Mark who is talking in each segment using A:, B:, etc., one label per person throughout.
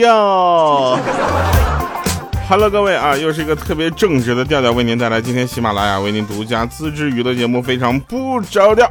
A: 笑。Hello，各位啊，又是一个特别正直的调调为您带来今天喜马拉雅为您独家自制娱乐节目，非常不着调。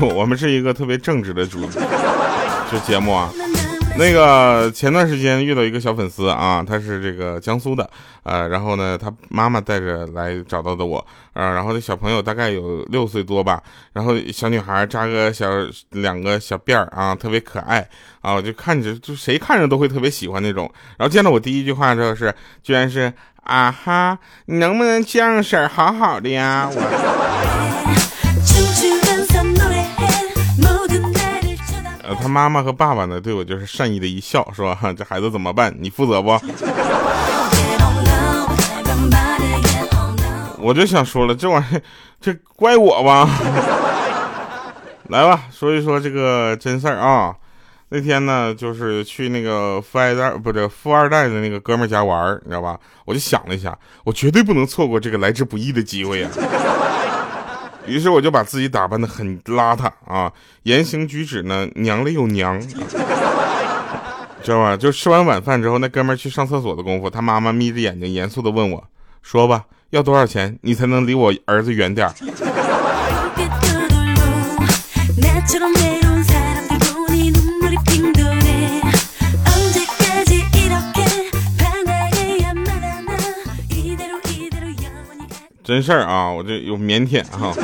A: 我 我们是一个特别正直的主这节目啊。那个前段时间遇到一个小粉丝啊，他是这个江苏的，呃，然后呢，他妈妈带着来找到的我，啊，然后这小朋友大概有六岁多吧，然后小女孩扎个小两个小辫儿啊，特别可爱啊，我就看着就谁看着都会特别喜欢那种，然后见到我第一句话就是，居然是啊哈，你能不能叫婶好好的呀？我。他妈妈和爸爸呢，对我就是善意的一笑，是吧？这孩子怎么办？你负责不？我就想说了，这玩意儿，这怪我吧？来吧，说一说这个真事儿啊。那天呢，就是去那个富二代，不是富二代的那个哥们家玩，你知道吧？我就想了一下，我绝对不能错过这个来之不易的机会呀。于是我就把自己打扮的很邋遢啊，言行举止呢娘里又娘，知道吧？就吃完晚饭之后，那哥们去上厕所的功夫，他妈妈眯着眼睛严肃的问我，说吧，要多少钱你才能离我儿子远点？真事儿啊，我这有腼腆哈。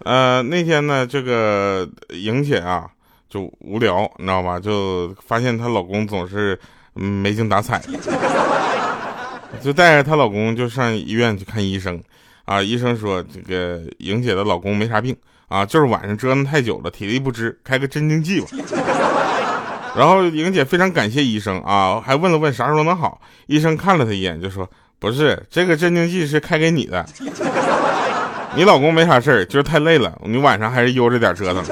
A: 呃，那天呢，这个莹姐啊就无聊，你知道吧？就发现她老公总是没精打采，就带着她老公就上医院去看医生。啊，医生说这个莹姐的老公没啥病啊，就是晚上折腾太久了，体力不支，开个镇静剂吧。然后莹姐非常感谢医生啊，还问了问啥时候能好。医生看了她一眼就说。不是这个镇静剂是开给你的，你老公没啥事儿，就是太累了，你晚上还是悠着点折腾。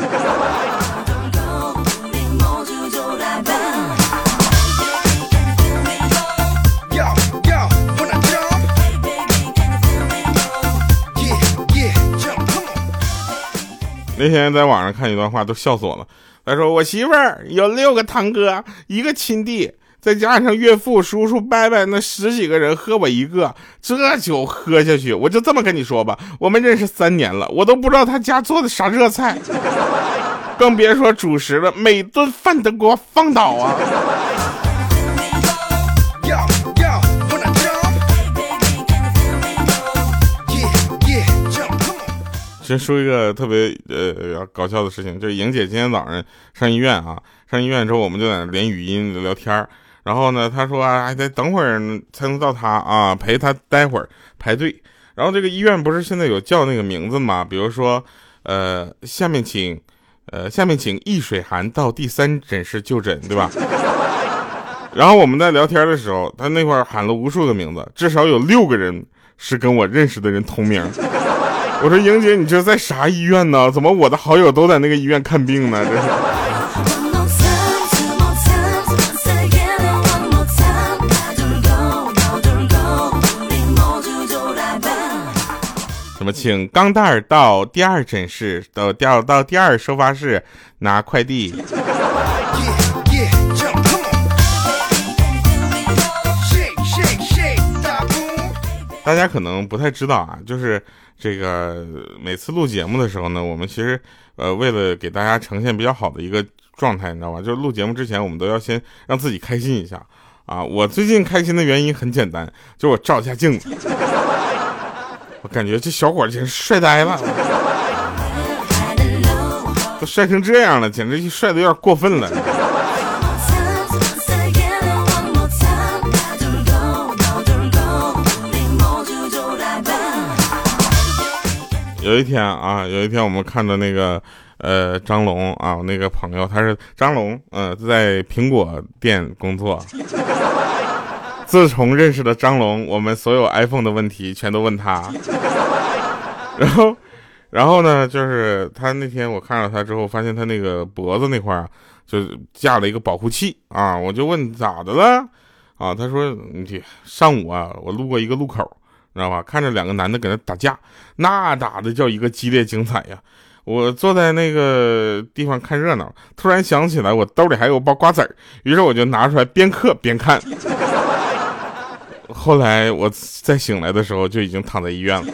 A: 那天在网上看一段话，都笑死我了。他说：“我媳妇儿有六个堂哥，一个亲弟。”再加上岳父、叔叔、伯伯，那十几个人喝我一个，这酒喝下去，我就这么跟你说吧，我们认识三年了，我都不知道他家做的啥热菜，更别说主食了，每顿饭都给我放倒啊！先说一个特别呃搞笑的事情，就是莹姐今天早上上医院啊，上医院之后，我们就在那连语音聊天儿。然后呢，他说还得等会儿才能到他啊，陪他待会儿排队。然后这个医院不是现在有叫那个名字吗？比如说，呃，下面请，呃，下面请易水寒到第三诊室就诊，对吧？然后我们在聊天的时候，他那块喊了无数个名字，至少有六个人是跟我认识的人同名。我说英姐，你这在啥医院呢？怎么我的好友都在那个医院看病呢？这是。什么？请钢蛋儿到第二诊室，到第二到第二收发室拿快递。大家可能不太知道啊，就是这个每次录节目的时候呢，我们其实呃为了给大家呈现比较好的一个状态，你知道吧？就是录节目之前，我们都要先让自己开心一下啊。我最近开心的原因很简单，就是我照一下镜子。我感觉这小伙简直帅呆了，都帅成这样了，简直就帅的有点过分了。有一天啊，有一天我们看到那个呃张龙啊，那个朋友他是张龙，嗯，在苹果店工作。自从认识了张龙，我们所有 iPhone 的问题全都问他。然后，然后呢，就是他那天我看到他之后，发现他那个脖子那块啊，就架了一个保护器啊。我就问咋的了啊？他说你上午啊，我路过一个路口，知道吧？看着两个男的搁那打架，那打的叫一个激烈精彩呀。我坐在那个地方看热闹，突然想起来我兜里还有包瓜子儿，于是我就拿出来边嗑边看。后来我再醒来的时候，就已经躺在医院了。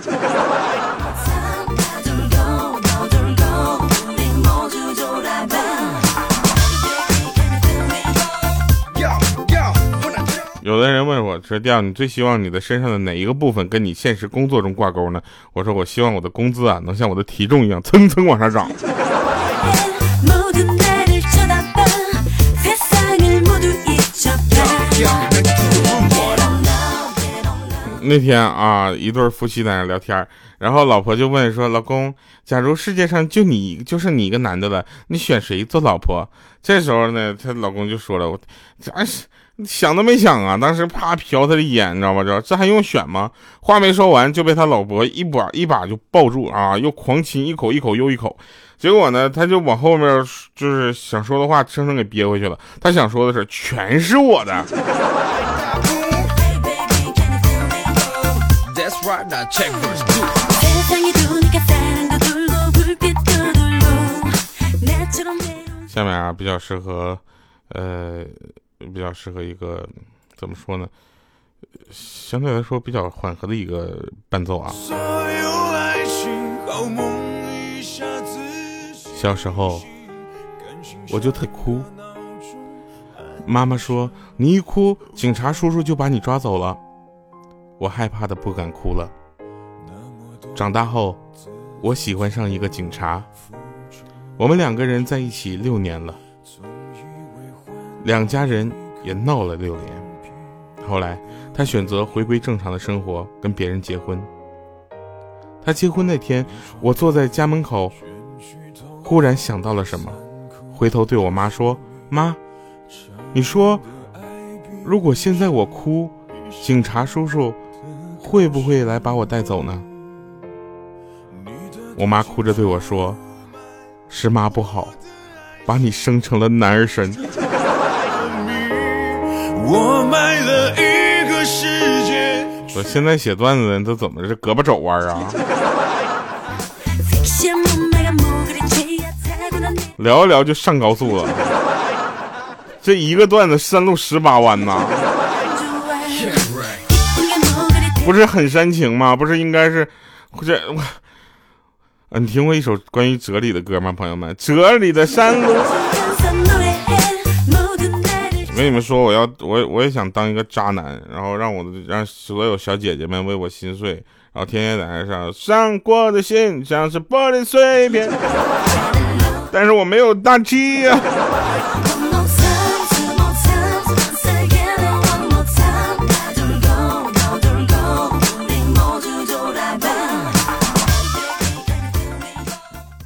A: 有的人问我说：“调，你最希望你的身上的哪一个部分跟你现实工作中挂钩呢？”我说：“我希望我的工资啊，能像我的体重一样蹭蹭往上涨。”那天啊，一对夫妻在那聊天，然后老婆就问说：“老公，假如世界上就你，就是你一个男的了，你选谁做老婆？”这时候呢，她老公就说了：“我真是。”想都没想啊！当时啪瞟他的眼，你知道吗？这这还用选吗？话没说完就被他老婆一把一把就抱住啊，又狂亲一口一口又一口。结果呢，他就往后面就是想说的话，生生给憋回去了。他想说的是，全是我的。下面啊，比较适合，呃。比较适合一个怎么说呢？相对来说比较缓和的一个伴奏啊。小时候我就特哭，妈妈说你一哭，警察叔叔就把你抓走了。我害怕的不敢哭了。长大后，我喜欢上一个警察，我们两个人在一起六年了。两家人也闹了六年，后来他选择回归正常的生活，跟别人结婚。他结婚那天，我坐在家门口，忽然想到了什么，回头对我妈说：“妈，你说，如果现在我哭，警察叔叔会不会来把我带走呢？”我妈哭着对我说：“是妈不好，把你生成了男儿身。”我买了一个世界。我现在写段子都怎么这胳膊肘弯啊？聊一聊就上高速了，这一个段子山路十八弯呐，不是很煽情吗？不是应该是这我？你听过一首关于哲理的歌吗，朋友们？哲理的山路。跟你们说，我要我我也想当一个渣男，然后让我的让所有小姐姐们为我心碎，然后天天在那上伤过的心像是玻璃碎片，但是我没有大气呀。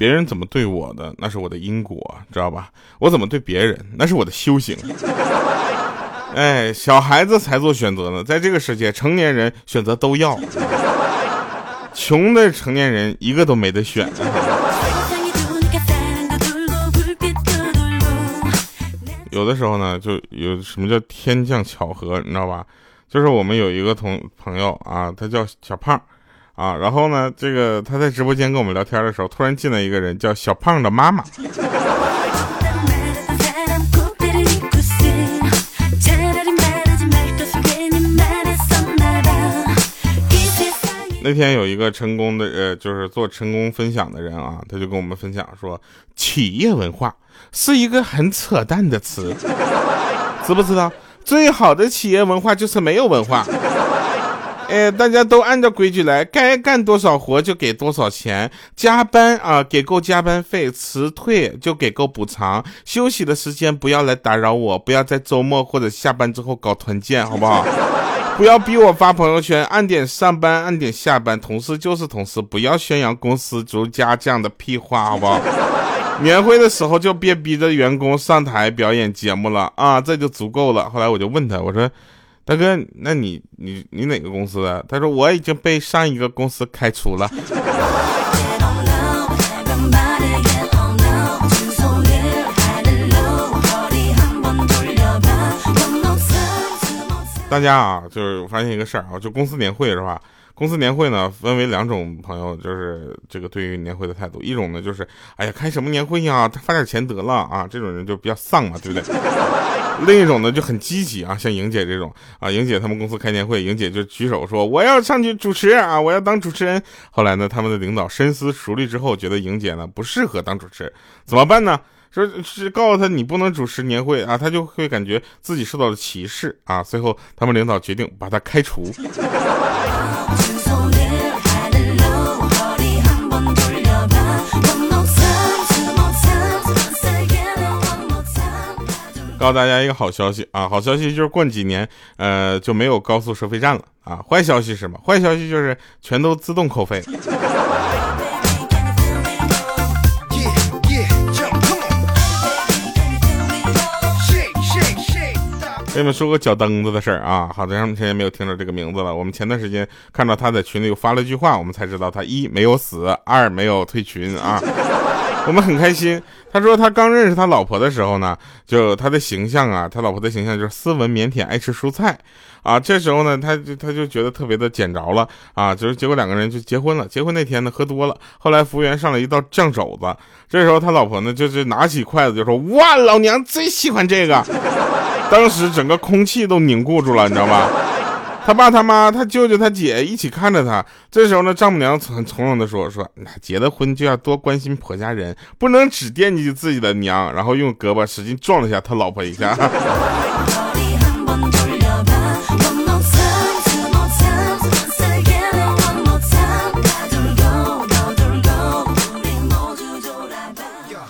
A: 别人怎么对我的，那是我的因果，知道吧？我怎么对别人，那是我的修行。哎，小孩子才做选择呢，在这个世界，成年人选择都要，穷的成年人一个都没得选。有的时候呢，就有什么叫天降巧合，你知道吧？就是我们有一个同朋友啊，他叫小胖。啊，然后呢，这个他在直播间跟我们聊天的时候，突然进来一个人，叫小胖的妈妈。那天有一个成功的，呃，就是做成功分享的人啊，他就跟我们分享说，企业文化是一个很扯淡的词，知不知道？最好的企业文化就是没有文化。哎，大家都按照规矩来，该干多少活就给多少钱，加班啊给够加班费，辞退就给够补偿，休息的时间不要来打扰我，不要在周末或者下班之后搞团建，好不好？不要逼我发朋友圈，按点上班，按点下班，同事就是同事，不要宣扬公司逐家这样的屁话，好不好？年会的时候就别逼着员工上台表演节目了啊，这就足够了。后来我就问他，我说。大哥，那你你你哪个公司的？他说我已经被上一个公司开除了。大家啊，就是我发现一个事儿啊，就公司年会是吧？公司年会呢，分为两种朋友，就是这个对于年会的态度。一种呢，就是哎呀，开什么年会呀，发点钱得了啊，这种人就比较丧嘛，对不对？另一种呢，就很积极啊，像莹姐这种啊，莹姐他们公司开年会，莹姐就举手说我要上去主持啊，我要当主持人。后来呢，他们的领导深思熟虑之后，觉得莹姐呢不适合当主持人，怎么办呢？说是告诉他你不能主持年会啊，他就会感觉自己受到了歧视啊。最后他们领导决定把他开除。告诉大家一个好消息啊，好消息就是过几年呃就没有高速收费站了啊。坏消息是什么？坏消息就是全都自动扣费。给你们说个脚蹬子的事儿啊，好长时间没有听到这个名字了。我们前段时间看到他在群里又发了句话，我们才知道他一没有死，二没有退群啊。我们很开心。他说他刚认识他老婆的时候呢，就他的形象啊，他老婆的形象就是斯文腼腆，爱吃蔬菜啊。这时候呢，他就他就觉得特别的捡着了啊，就是结果两个人就结婚了。结婚那天呢，喝多了，后来服务员上了一道酱肘子，这时候他老婆呢就是拿起筷子就说：“哇，老娘最喜欢这个。”当时整个空气都凝固住了，你知道吧？他爸、他妈、他舅舅、他姐一起看着他。这时候呢，丈母娘很从容的说：“说结了婚就要多关心婆家人，不能只惦记自己的娘。”然后用胳膊使劲撞了一下他老婆一下。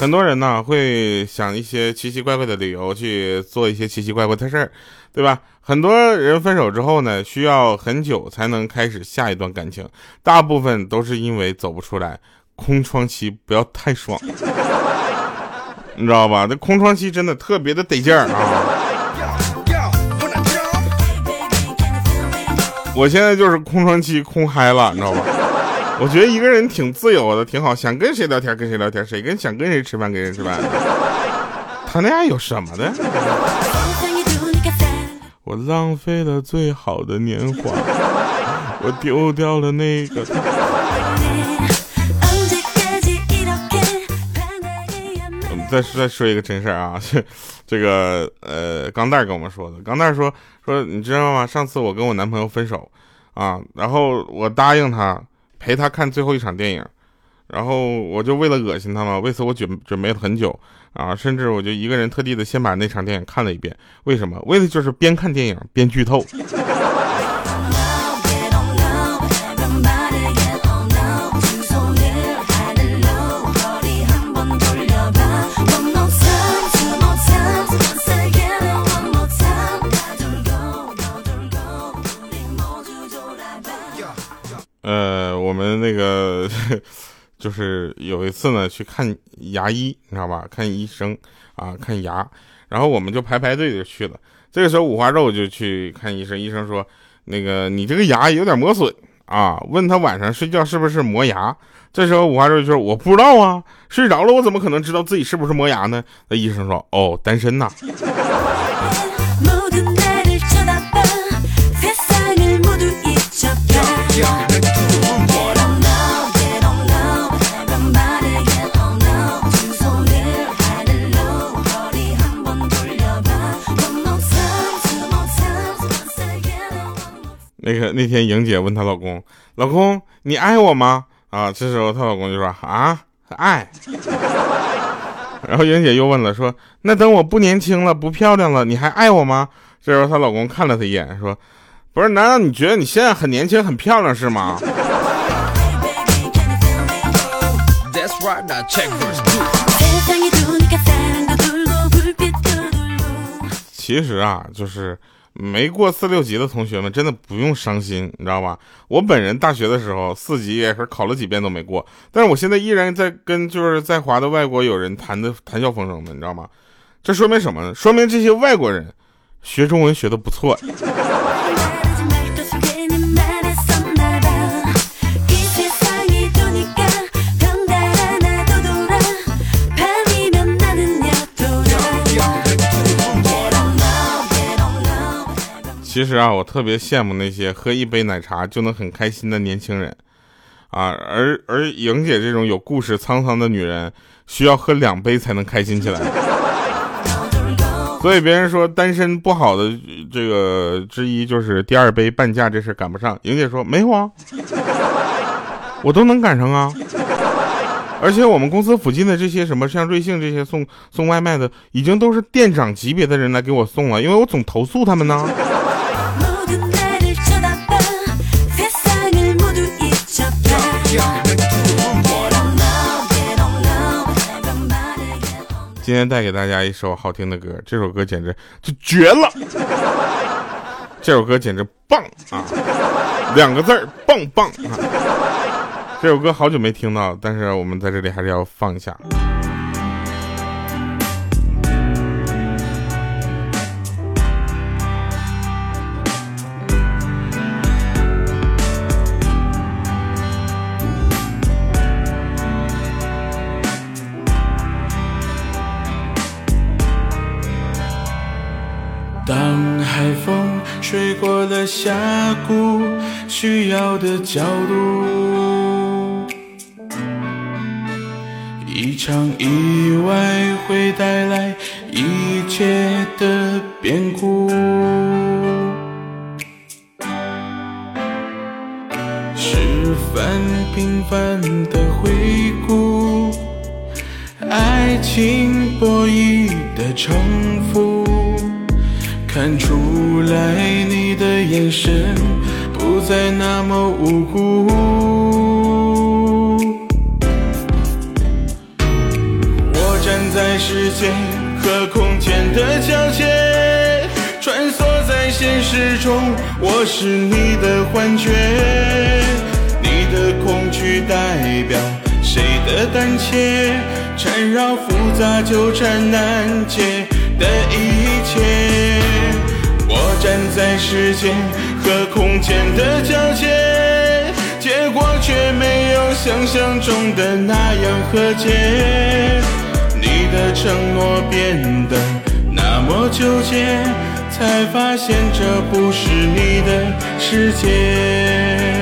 A: 很多人呢会想一些奇奇怪怪的理由去做一些奇奇怪怪的事儿，对吧？很多人分手之后呢，需要很久才能开始下一段感情，大部分都是因为走不出来，空窗期不要太爽，你知道吧？这空窗期真的特别的得劲儿啊！我现在就是空窗期空嗨了，你知道吧？我觉得一个人挺自由的，挺好，想跟谁聊天跟谁聊天，谁跟想跟谁吃饭跟谁吃饭。谈恋爱有什么的？我浪费了最好的年华，我丢掉了那个。我 们再再说一个真事儿啊，这个呃，钢蛋跟我们说的，钢蛋说说你知道吗？上次我跟我男朋友分手啊，然后我答应他。陪他看最后一场电影，然后我就为了恶心他嘛，为此我准准备了很久啊，甚至我就一个人特地的先把那场电影看了一遍。为什么？为的就是边看电影边剧透。呃，我们那个 就是有一次呢，去看牙医，你知道吧？看医生啊，看牙，然后我们就排排队就去了。这个时候五花肉就去看医生，医生说：“那个你这个牙有点磨损啊。”问他晚上睡觉是不是磨牙？这时候五花肉就说：“我不知道啊，睡着了我怎么可能知道自己是不是磨牙呢？”那医生说：“哦，单身呐。”那个那天莹姐问她老公：“老公，你爱我吗？”啊，这时候她老公就说：“啊，爱。”然后莹姐又问了，说：“那等我不年轻了，不漂亮了，你还爱我吗？”这时候她老公看了她一眼，说：“不是，难道你觉得你现在很年轻、很漂亮是吗？”其实啊，就是。没过四六级的同学们真的不用伤心，你知道吧？我本人大学的时候四级也是考了几遍都没过，但是我现在依然在跟就是在华的外国友人谈的谈笑风生的，你知道吗？这说明什么呢？说明这些外国人学中文学的不错。其实啊，我特别羡慕那些喝一杯奶茶就能很开心的年轻人，啊，而而莹姐这种有故事沧桑的女人，需要喝两杯才能开心起来。所以别人说单身不好的这个之一就是第二杯半价这事赶不上。莹姐说没有啊，我都能赶上啊。而且我们公司附近的这些什么像瑞幸这些送送外卖的，已经都是店长级别的人来给我送了，因为我总投诉他们呢。今天带给大家一首好听的歌，这首歌简直就绝了，这首歌简直棒啊，两个字儿棒棒啊。这首歌好久没听到，但是我们在这里还是要放一下。
B: 峡谷，需要的角度。一场意外会带来一切的变故，十分平凡的回顾，爱情博弈的城府，看出来你眼神不再那么无辜。我站在时间和空间的交界，穿梭在现实中，我是你的幻觉。你的恐惧代表谁的胆怯？缠绕复杂纠缠难解的一切。站在时间和空间的交界，结果却没有想象中的那样和解。你的承诺变得那么纠结，才发现这不是你的世界。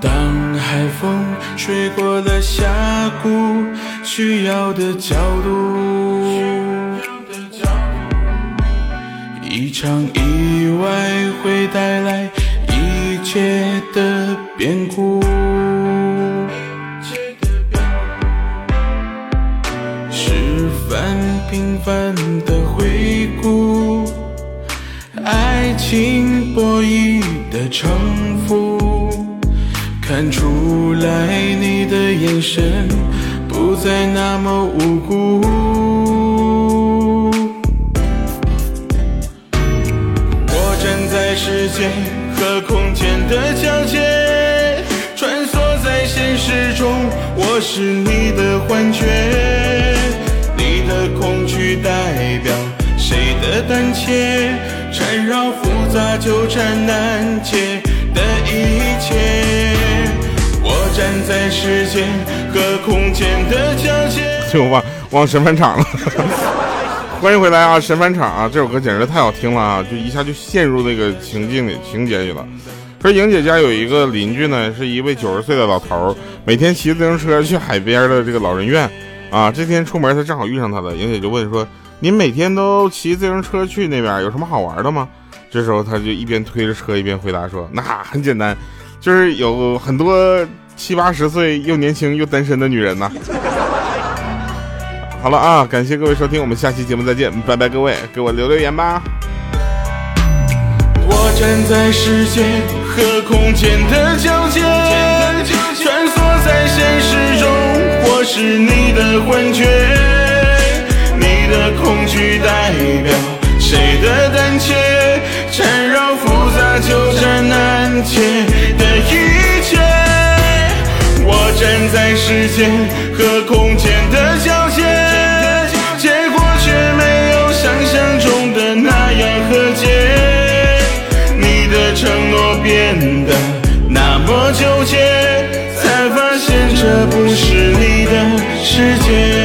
B: 当海风吹过了峡谷，需要的角度。一场意外会带来一切的变故，十分平凡的回顾，爱情博弈的成，来你的眼神不再那么无辜。我站在时间和空间的交界，穿梭在现实中，我是你的幻觉。你的恐惧代表谁的胆怯？缠绕复杂纠缠难解的一切。站在时间和空间的交界，
A: 就忘忘审判场了。欢迎回来啊！神返场啊！这首歌简直太好听了啊！就一下就陷入那个情境里、情节里了。说莹姐家有一个邻居呢，是一位九十岁的老头，每天骑自行车去海边的这个老人院啊。这天出门，他正好遇上他了。莹姐就问说：“您每天都骑自行车去那边，有什么好玩的吗？”这时候他就一边推着车一边回答说：“那很简单，就是有很多七八十岁又年轻又单身的女人呐。”好了啊，感谢各位收听，我们下期节目再见，拜拜，各位，给我留留言吧。
B: 我站在时间和空间的交界，穿梭在现实中，我是你的幻觉。你的恐惧代表谁的胆怯？缠绕复杂纠缠难解站在时间和空间的交界结果却没有想象中的那样和解。你的承诺变得那么纠结才发现这不是你的世界。